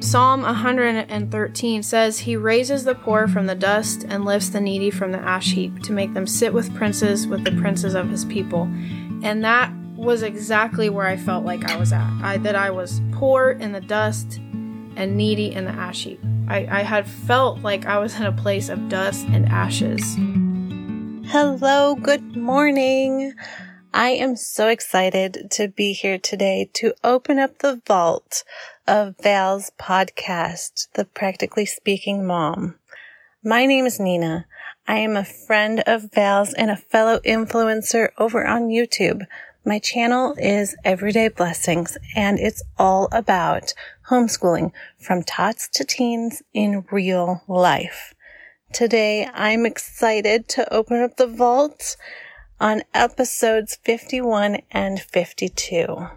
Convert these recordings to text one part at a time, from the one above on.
Psalm 113 says, He raises the poor from the dust and lifts the needy from the ash heap to make them sit with princes, with the princes of his people. And that was exactly where I felt like I was at. I, that I was poor in the dust and needy in the ash heap. I, I had felt like I was in a place of dust and ashes. Hello, good morning. I am so excited to be here today to open up the vault of Val's podcast, The Practically Speaking Mom. My name is Nina. I am a friend of Val's and a fellow influencer over on YouTube. My channel is Everyday Blessings and it's all about homeschooling from tots to teens in real life. Today I'm excited to open up the vault on episodes 51 and 52.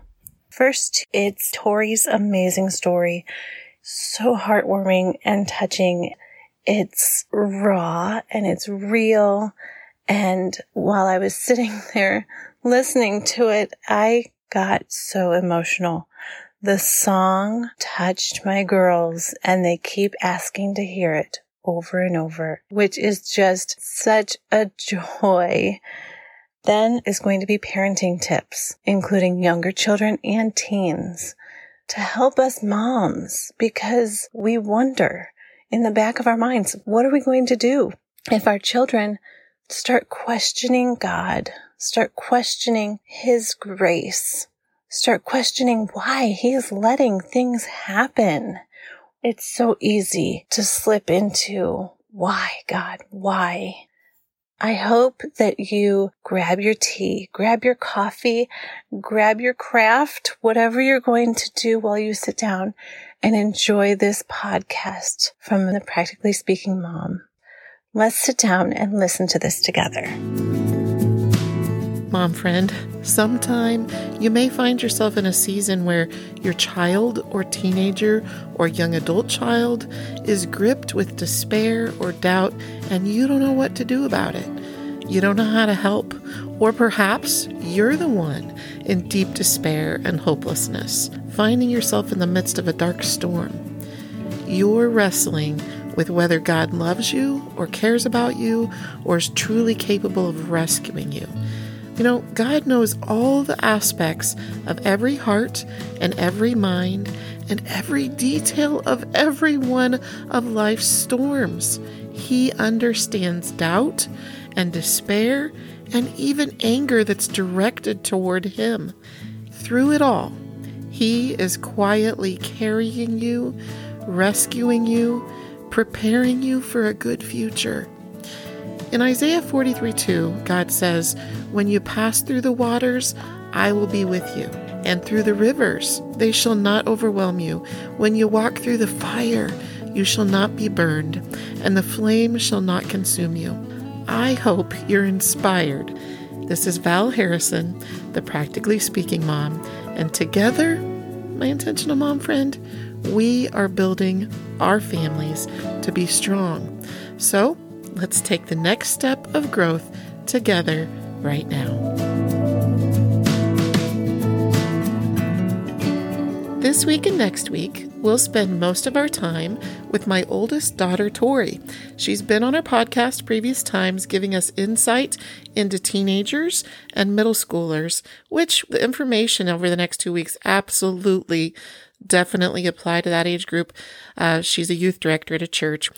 First, it's Tori's amazing story. So heartwarming and touching. It's raw and it's real. And while I was sitting there listening to it, I got so emotional. The song touched my girls and they keep asking to hear it over and over, which is just such a joy. Then is going to be parenting tips, including younger children and teens to help us moms because we wonder in the back of our minds, what are we going to do if our children start questioning God, start questioning His grace, start questioning why He is letting things happen? It's so easy to slip into why, God, why? I hope that you grab your tea, grab your coffee, grab your craft, whatever you're going to do while you sit down and enjoy this podcast from the Practically Speaking Mom. Let's sit down and listen to this together. Mom friend, sometime you may find yourself in a season where your child or teenager or young adult child is gripped with despair or doubt and you don't know what to do about it. You don't know how to help, or perhaps you're the one in deep despair and hopelessness, finding yourself in the midst of a dark storm. You're wrestling with whether God loves you or cares about you or is truly capable of rescuing you. You know, God knows all the aspects of every heart and every mind and every detail of every one of life's storms. He understands doubt and despair and even anger that's directed toward Him. Through it all, He is quietly carrying you, rescuing you, preparing you for a good future. In Isaiah 43 2, God says, When you pass through the waters, I will be with you. And through the rivers, they shall not overwhelm you. When you walk through the fire, you shall not be burned, and the flame shall not consume you. I hope you're inspired. This is Val Harrison, the Practically Speaking Mom, and together, my intentional mom friend, we are building our families to be strong. So, let's take the next step of growth together right now. This week and next week, we'll spend most of our time with my oldest daughter, Tori. She's been on our podcast previous times, giving us insight into teenagers and middle schoolers, which the information over the next two weeks absolutely, definitely apply to that age group. Uh, she's a youth director at a church.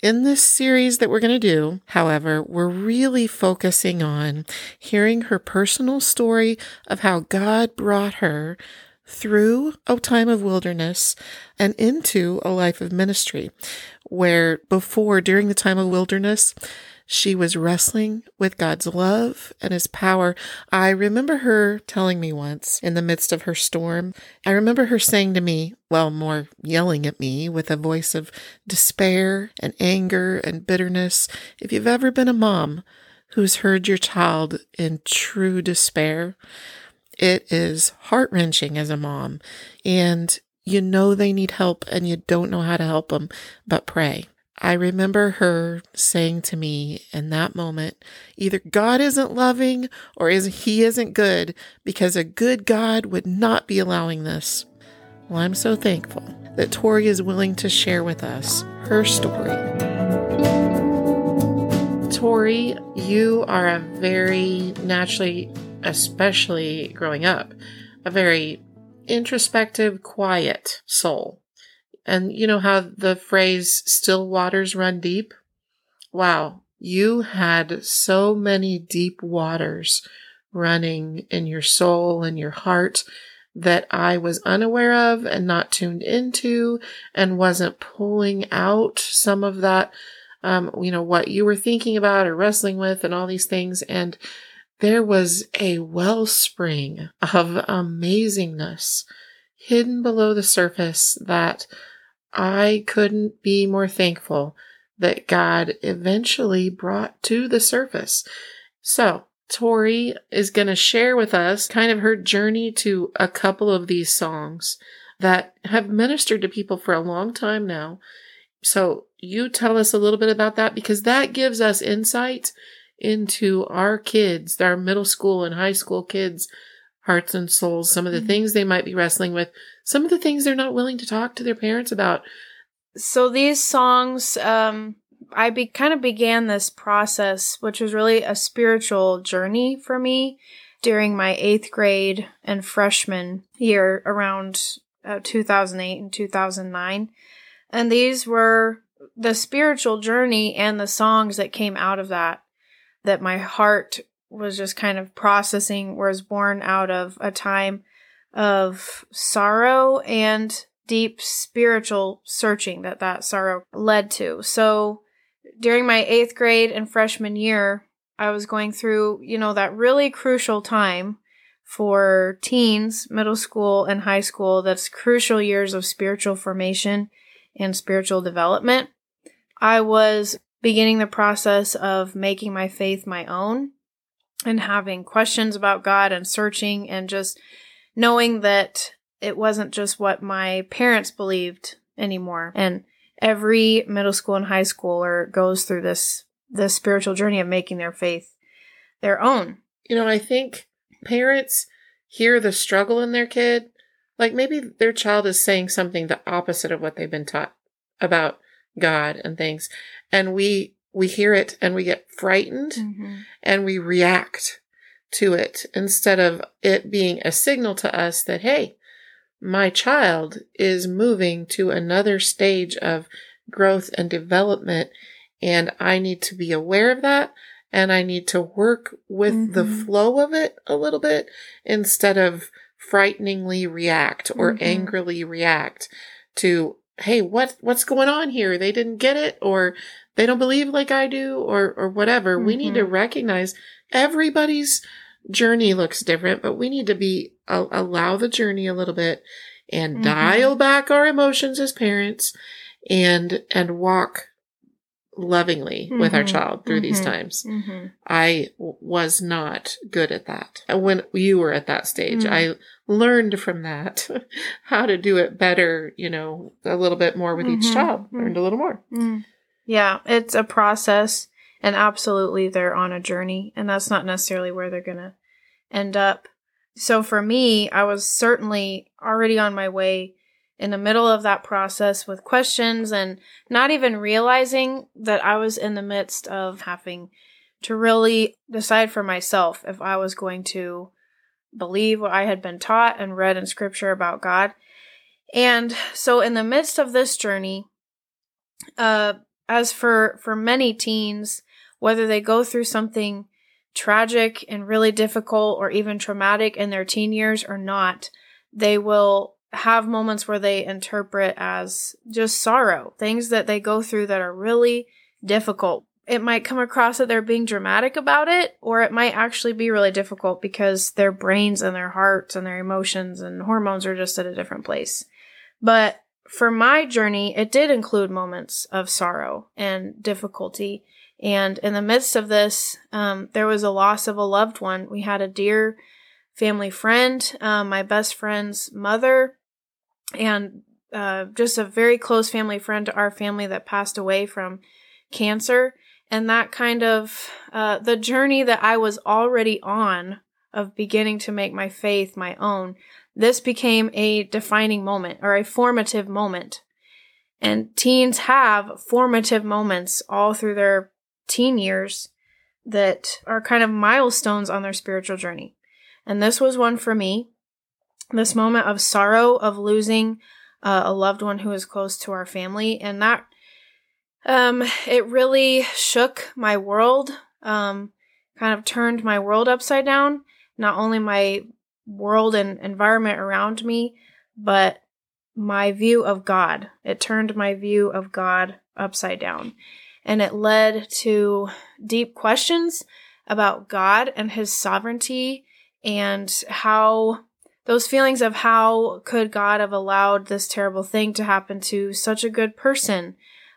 In this series that we're going to do, however, we're really focusing on hearing her personal story of how God brought her through a time of wilderness and into a life of ministry, where before, during the time of wilderness, she was wrestling with God's love and his power. I remember her telling me once in the midst of her storm, I remember her saying to me, well, more yelling at me with a voice of despair and anger and bitterness. If you've ever been a mom who's heard your child in true despair, it is heart wrenching as a mom. And you know they need help and you don't know how to help them, but pray. I remember her saying to me in that moment, either God isn't loving or is he isn't good because a good God would not be allowing this. Well, I'm so thankful that Tori is willing to share with us her story. Tori, you are a very naturally, especially growing up, a very introspective, quiet soul. And you know how the phrase still waters run deep? Wow, you had so many deep waters running in your soul and your heart that I was unaware of and not tuned into and wasn't pulling out some of that, um, you know, what you were thinking about or wrestling with and all these things. And there was a wellspring of amazingness hidden below the surface that I couldn't be more thankful that God eventually brought to the surface. So, Tori is going to share with us kind of her journey to a couple of these songs that have ministered to people for a long time now. So, you tell us a little bit about that because that gives us insight into our kids, our middle school and high school kids' hearts and souls, some of the mm-hmm. things they might be wrestling with, some of the things they're not willing to talk to their parents about. So these songs, um, I be, kind of began this process, which was really a spiritual journey for me during my eighth grade and freshman year around uh, 2008 and 2009. And these were the spiritual journey and the songs that came out of that that my heart was just kind of processing was born out of a time of sorrow and deep spiritual searching that that sorrow led to. So during my eighth grade and freshman year, I was going through, you know, that really crucial time for teens, middle school, and high school. That's crucial years of spiritual formation and spiritual development. I was beginning the process of making my faith my own and having questions about God and searching and just knowing that it wasn't just what my parents believed anymore. And every middle school and high schooler goes through this this spiritual journey of making their faith their own. You know, I think parents hear the struggle in their kid, like maybe their child is saying something the opposite of what they've been taught about God and things. And we, we hear it and we get frightened mm-hmm. and we react to it instead of it being a signal to us that, hey, my child is moving to another stage of growth and development. And I need to be aware of that. And I need to work with mm-hmm. the flow of it a little bit instead of frighteningly react or mm-hmm. angrily react to hey, what what's going on here? They didn't get it or they don't believe like I do or or whatever. Mm-hmm. We need to mm-hmm. recognize everybody's journey looks different, but we need to be uh, allow the journey a little bit and mm-hmm. dial back our emotions as parents and and walk lovingly mm-hmm. with our mm-hmm. child through these mm-hmm. times. Mm-hmm. I w- was not good at that. When you were at that stage, I learned from that how to do it better, you know, a little bit more with each mm-hmm. child, mm-hmm. learned a little more. Mm. Yeah, it's a process and absolutely they're on a journey and that's not necessarily where they're going to end up. So for me, I was certainly already on my way in the middle of that process with questions and not even realizing that I was in the midst of having to really decide for myself if I was going to believe what I had been taught and read in scripture about God. And so in the midst of this journey, uh, as for, for many teens, whether they go through something tragic and really difficult or even traumatic in their teen years or not, they will have moments where they interpret as just sorrow, things that they go through that are really difficult it might come across that they're being dramatic about it, or it might actually be really difficult because their brains and their hearts and their emotions and hormones are just at a different place. But for my journey, it did include moments of sorrow and difficulty. And in the midst of this, um, there was a loss of a loved one. We had a dear family friend, um, my best friend's mother, and uh, just a very close family friend to our family that passed away from cancer and that kind of uh, the journey that I was already on of beginning to make my faith my own, this became a defining moment or a formative moment. And teens have formative moments all through their teen years that are kind of milestones on their spiritual journey. And this was one for me. This moment of sorrow of losing uh, a loved one who is close to our family. And that, um, it really shook my world, um, kind of turned my world upside down. Not only my world and environment around me, but my view of God. It turned my view of God upside down. And it led to deep questions about God and his sovereignty and how those feelings of how could God have allowed this terrible thing to happen to such a good person.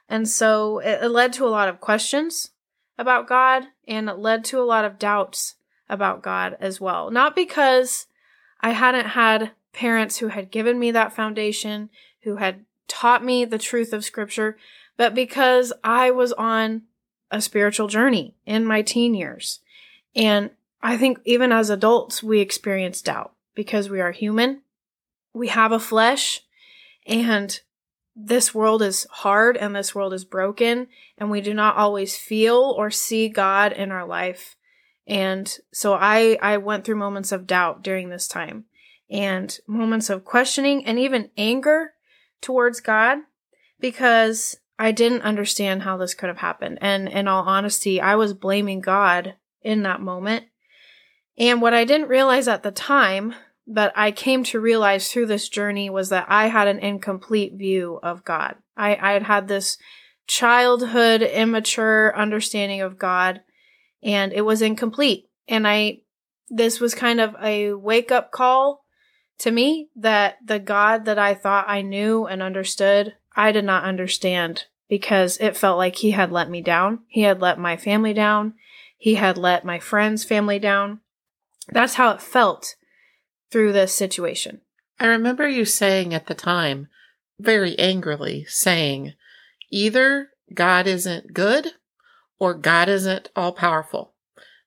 And so it, led to a lot of questions about God and it led to a lot of doubts about God as well. Not because I hadn't had parents who had given me that foundation, who had taught me the truth of scripture, but because I was on a spiritual journey in my teen years. And I think even as adults, we experience doubt because we are human. We have a flesh and this world is hard and this world is broken and we do not always feel or see God in our life. And so I, I went through moments of doubt during this time and moments of questioning and even anger towards God because I didn't understand how this could have happened. And in all honesty, I was blaming God in that moment. And what I didn't realize at the time, but I came to realize through this journey was that I had an incomplete view of God. I, I had had this childhood, immature understanding of God, and it was incomplete. And I, this was kind of a wake up call to me that the God that I thought I knew and understood, I did not understand because it felt like he had let me down. He had let my family down. He had let my friends' family down. That's how it felt through this situation. I remember you saying at the time, very angrily, saying, either God isn't good or God isn't all powerful.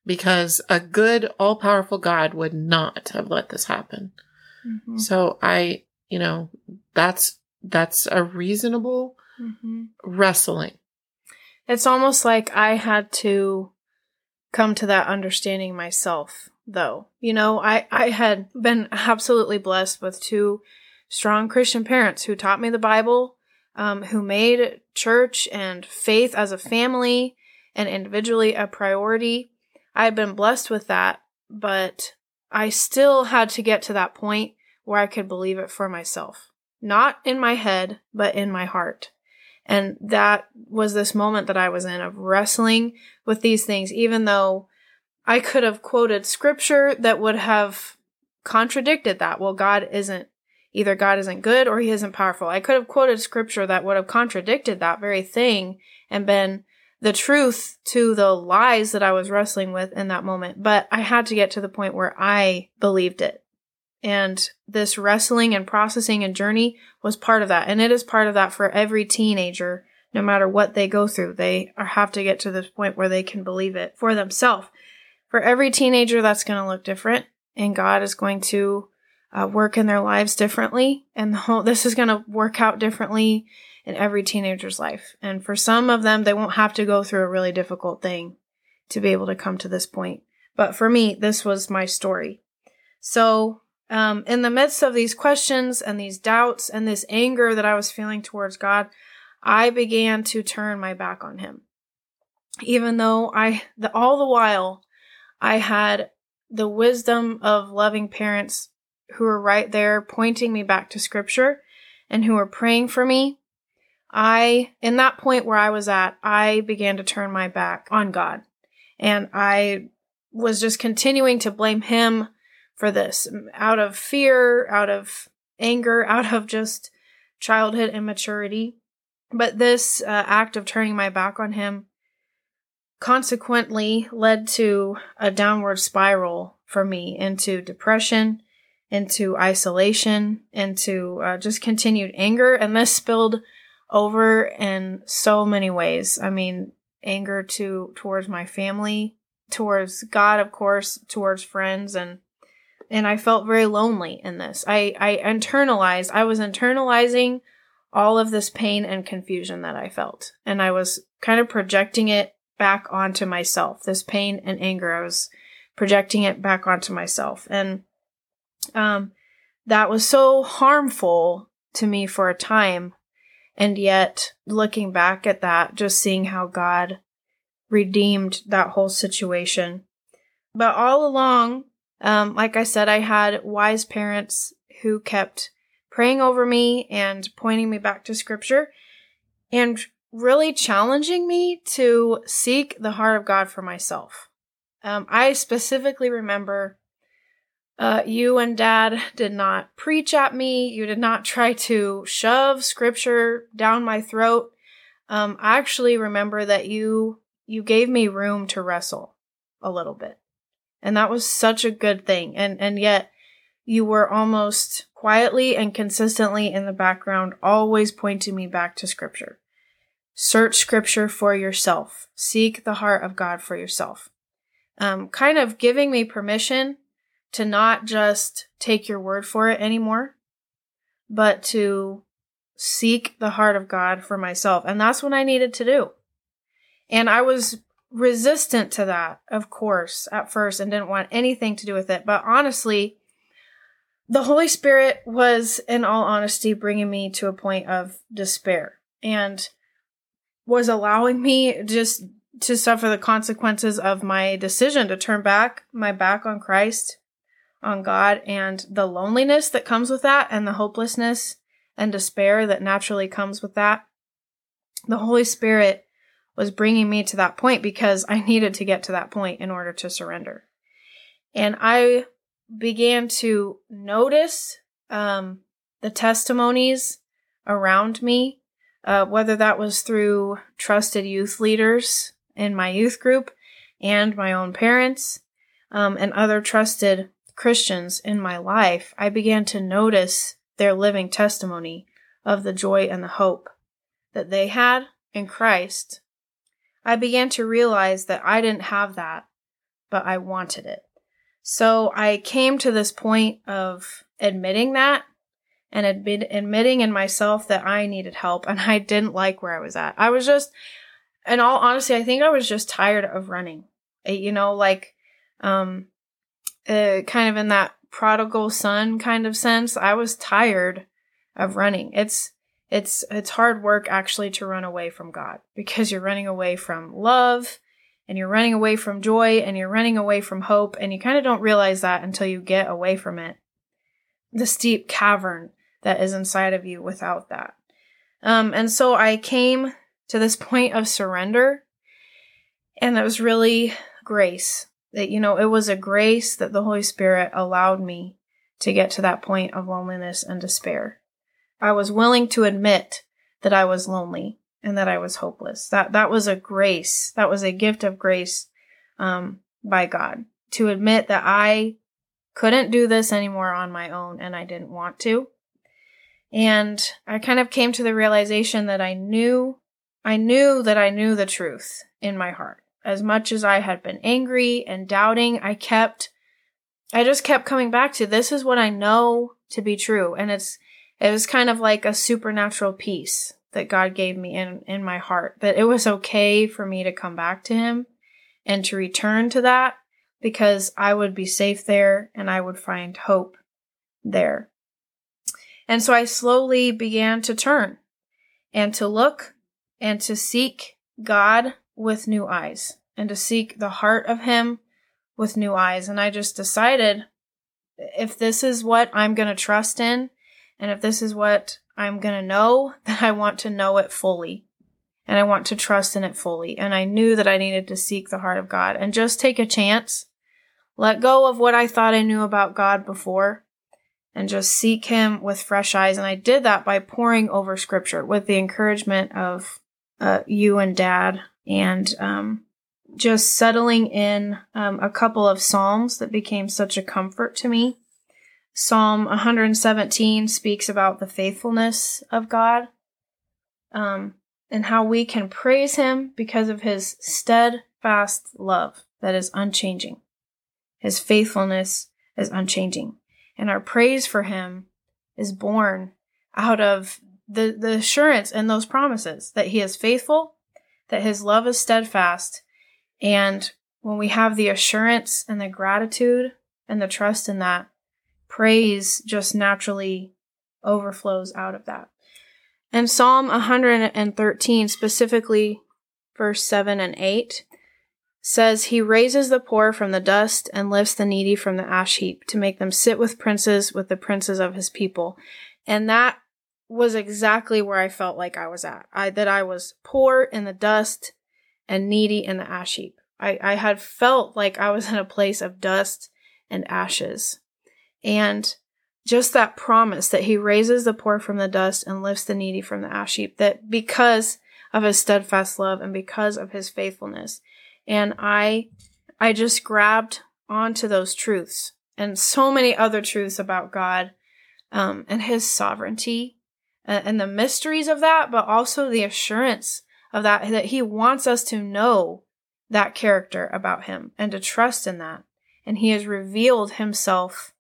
Because a good, all powerful God would not have let this happen. Mm-hmm. So I, you know, that's that's a reasonable mm-hmm. wrestling. It's almost like I had to come to that understanding myself though. You know, I I had been absolutely blessed with two strong Christian parents who taught me the Bible, um, who made church and faith as a family and individually a priority. I had been blessed with that, but I still had to get to that point where I could believe it for myself. Not in my head, but in my heart. And that was this moment that I was in of wrestling with these things, even though I could have quoted scripture that would have contradicted that. Well, God isn't, either God isn't good or he isn't powerful. I could have quoted scripture that would have contradicted that very thing and been the truth to the lies that I was wrestling with in that moment. But I had to get to the point where I believed it. And this wrestling and processing and journey was part of that. And it is part of that for every teenager, no matter what they go through. They have to get to this point where they can believe it for themselves. For every teenager, that's going to look different. And God is going to uh, work in their lives differently. And the whole, this is going to work out differently in every teenager's life. And for some of them, they won't have to go through a really difficult thing to be able to come to this point. But for me, this was my story. So, um, in the midst of these questions and these doubts and this anger that I was feeling towards God, I began to turn my back on Him. Even though I, the, all the while, I had the wisdom of loving parents who were right there pointing me back to Scripture and who were praying for me I, in that point where I was at, I began to turn my back on God. And I was just continuing to blame Him for this out of fear, out of anger, out of just childhood immaturity. But this uh, act of turning my back on Him consequently led to a downward spiral for me into depression, into isolation, into uh, just continued anger. And this spilled over in so many ways. I mean, anger to towards my family, towards God, of course, towards friends and and I felt very lonely in this. I I internalized, I was internalizing all of this pain and confusion that I felt. And I was kind of projecting it back onto myself. This pain and anger, I was projecting it back onto myself. And um that was so harmful to me for a time. And yet, looking back at that, just seeing how God redeemed that whole situation. But all along, um, like I said, I had wise parents who kept praying over me and pointing me back to scripture and really challenging me to seek the heart of God for myself. Um, I specifically remember uh, you and dad did not preach at me. You did not try to shove scripture down my throat. Um, I actually remember that you you gave me room to wrestle a little bit. And that was such a good thing. And, and yet you were almost quietly and consistently in the background, always pointing me back to scripture. Search scripture for yourself. Seek the heart of God for yourself. Um, kind of giving me permission to not just take your word for it anymore, but to seek the heart of God for myself. And that's what I needed to do. And I was resistant to that, of course, at first and didn't want anything to do with it. But honestly, the Holy Spirit was, in all honesty, bringing me to a point of despair and was allowing me just to suffer the consequences of my decision to turn back my back on Christ, on God, and the loneliness that comes with that, and the hopelessness and despair that naturally comes with that. The Holy Spirit was bringing me to that point because I needed to get to that point in order to surrender. And I began to notice um, the testimonies around me, uh, whether that was through trusted youth leaders in my youth group and my own parents um, and other trusted Christians in my life. I began to notice their living testimony of the joy and the hope that they had in Christ I began to realize that I didn't have that, but I wanted it. So I came to this point of admitting that and admit, admitting in myself that I needed help and I didn't like where I was at. I was just, in all honesty, I think I was just tired of running. You know, like, um, uh, kind of in that prodigal son kind of sense. I was tired of running. It's, it's it's hard work actually to run away from God because you're running away from love and you're running away from joy and you're running away from hope and you kind of don't realize that until you get away from it. The steep cavern that is inside of you without that. Um, and so I came to this point of surrender and that was really grace. That, you know, it was a grace that the Holy Spirit allowed me to get to that point of loneliness and despair. I was willing to admit that I was lonely and that I was hopeless. That that was a grace. That was a gift of grace um, by God to admit that I couldn't do this anymore on my own and I didn't want to. And I kind of came to the realization that I knew I knew that I knew the truth in my heart. As much as I had been angry and doubting, I kept I just kept coming back to this is what I know to be true and it's it was kind of like a supernatural peace that God gave me in, in my heart, that it was okay for me to come back to Him and to return to that because I would be safe there and I would find hope there. And so I slowly began to turn and to look and to seek God with new eyes and to seek the heart of Him with new eyes. And I just decided if this is what I'm going to trust in, and if this is what I'm going to know, then I want to know it fully. And I want to trust in it fully. And I knew that I needed to seek the heart of God and just take a chance. Let go of what I thought I knew about God before and just seek Him with fresh eyes. And I did that by poring over scripture with the encouragement of uh, you and dad and um, just settling in um, a couple of Psalms that became such a comfort to me. Psalm 117 speaks about the faithfulness of God um, and how we can praise Him because of His steadfast love that is unchanging. His faithfulness is unchanging. And our praise for him is born out of the, the assurance and those promises that he is faithful, that his love is steadfast. And when we have the assurance and the gratitude and the trust in that, praise just naturally overflows out of that. And Psalm 113, specifically verse 7 and 8, says, He raises the poor from the dust and lifts the needy from the ash heap to make them sit with princes, with the princes of his people. And that was exactly where I felt like I was at. I, that I was poor in the dust and needy in the ash heap. I, I had felt like I was in a place of dust and ashes. And just that promise that he raises the poor from the dust and lifts the needy from the ash heap, that because of his steadfast love and because of his faithfulness. And I, I just grabbed onto those truths and so many other truths about God, um, and his sovereignty and, and the mysteries of that, but also the assurance of that, that he wants us to know that character about him and to trust in that. And he has revealed himself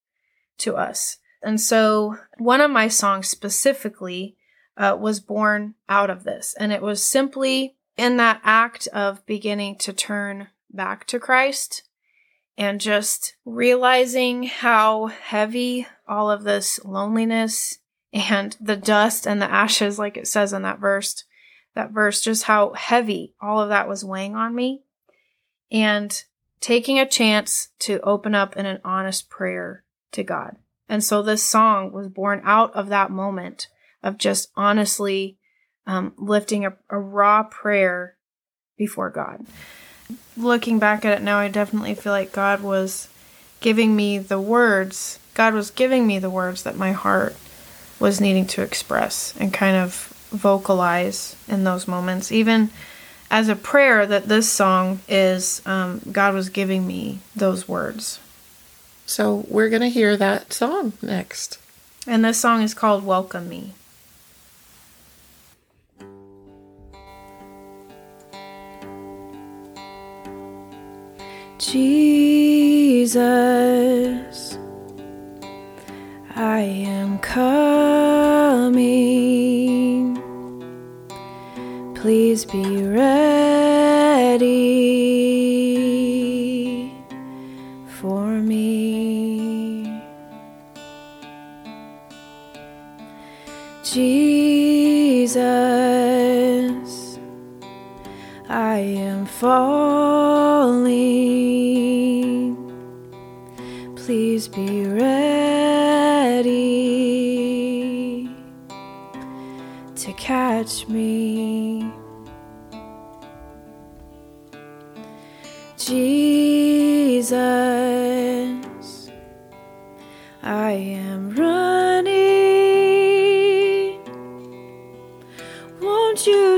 to us. And so one of my songs specifically uh, was born out of this. And it was simply in that act of beginning to turn back to Christ and just realizing how heavy all of this loneliness and the dust and the ashes, like it says in that verse, that verse, just how heavy all of that was weighing on me. And taking a chance to open up in an honest prayer to God. And so this song was born out of that moment of just honestly um, lifting a, a raw prayer before God. Looking back at it now, I definitely feel like God was giving me the words, God was giving me the words that my heart was needing to express and kind of vocalize in those moments. Even as a prayer, that this song is um, God was giving me those words. So we're going to hear that song next. And this song is called Welcome Me. Jesus, I am coming. Please be ready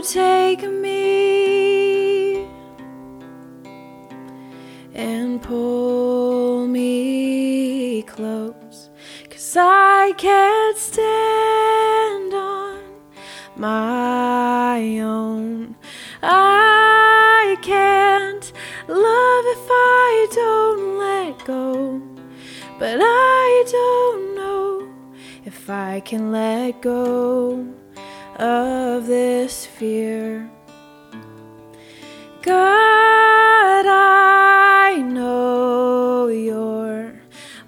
take me and pull me close? Cause I can't stand on my own. I can't love if I don't let go. But I don't know if I can let go of this fear. God, I know you're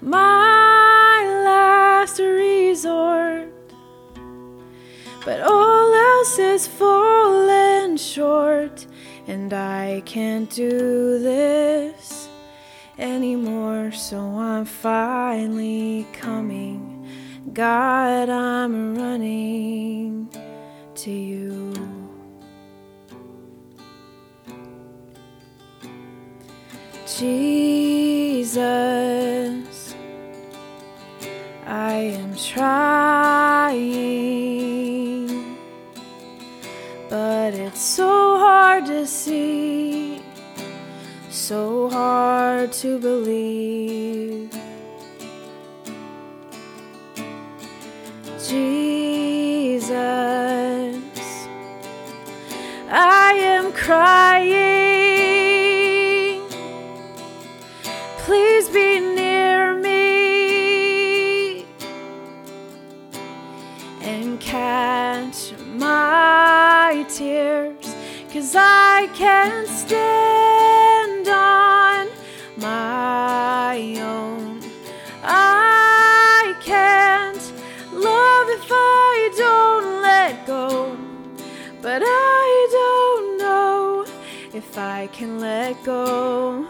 my last resort. But all else is fallen short, and I can't do this anymore. So I'm finally coming. God, I'm running to you. Jesus, I am trying, but it's so hard to see, so hard to believe. Jesus, I am crying. Please be near me and catch my tears, cause I can't stay. Can let go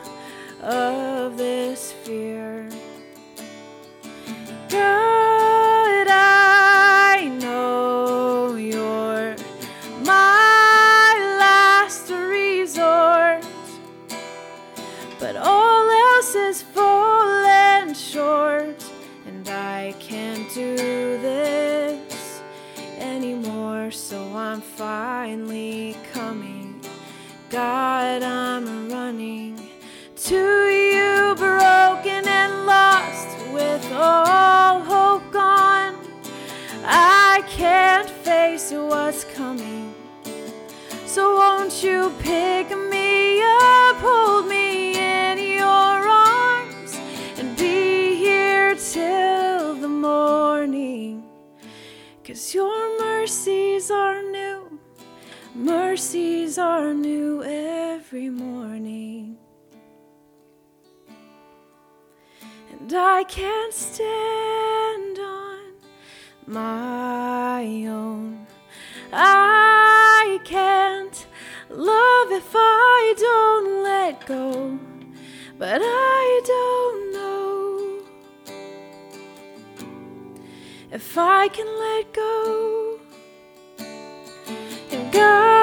mercies are new every morning. And I can't stand on my own. I can't love if I don't let go, but I don't know if I can let go. And God,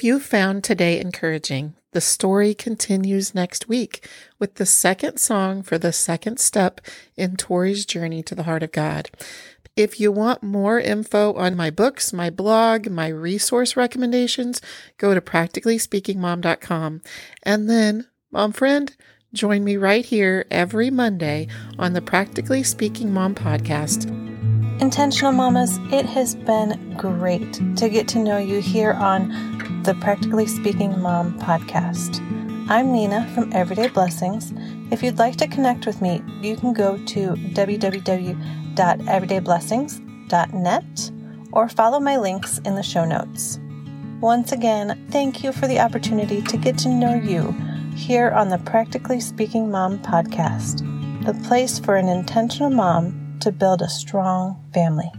If you found today encouraging, the story continues next week with the second song for the second step in Tori's journey to the heart of God. If you want more info on my books, my blog, my resource recommendations, go to practicallyspeakingmom.com. And then, mom friend, join me right here every Monday on the Practically Speaking Mom podcast. Intentional Mamas, it has been great to get to know you here on the Practically Speaking Mom podcast. I'm Nina from Everyday Blessings. If you'd like to connect with me, you can go to www.everydayblessings.net or follow my links in the show notes. Once again, thank you for the opportunity to get to know you here on the Practically Speaking Mom podcast, the place for an intentional mom to build a strong family.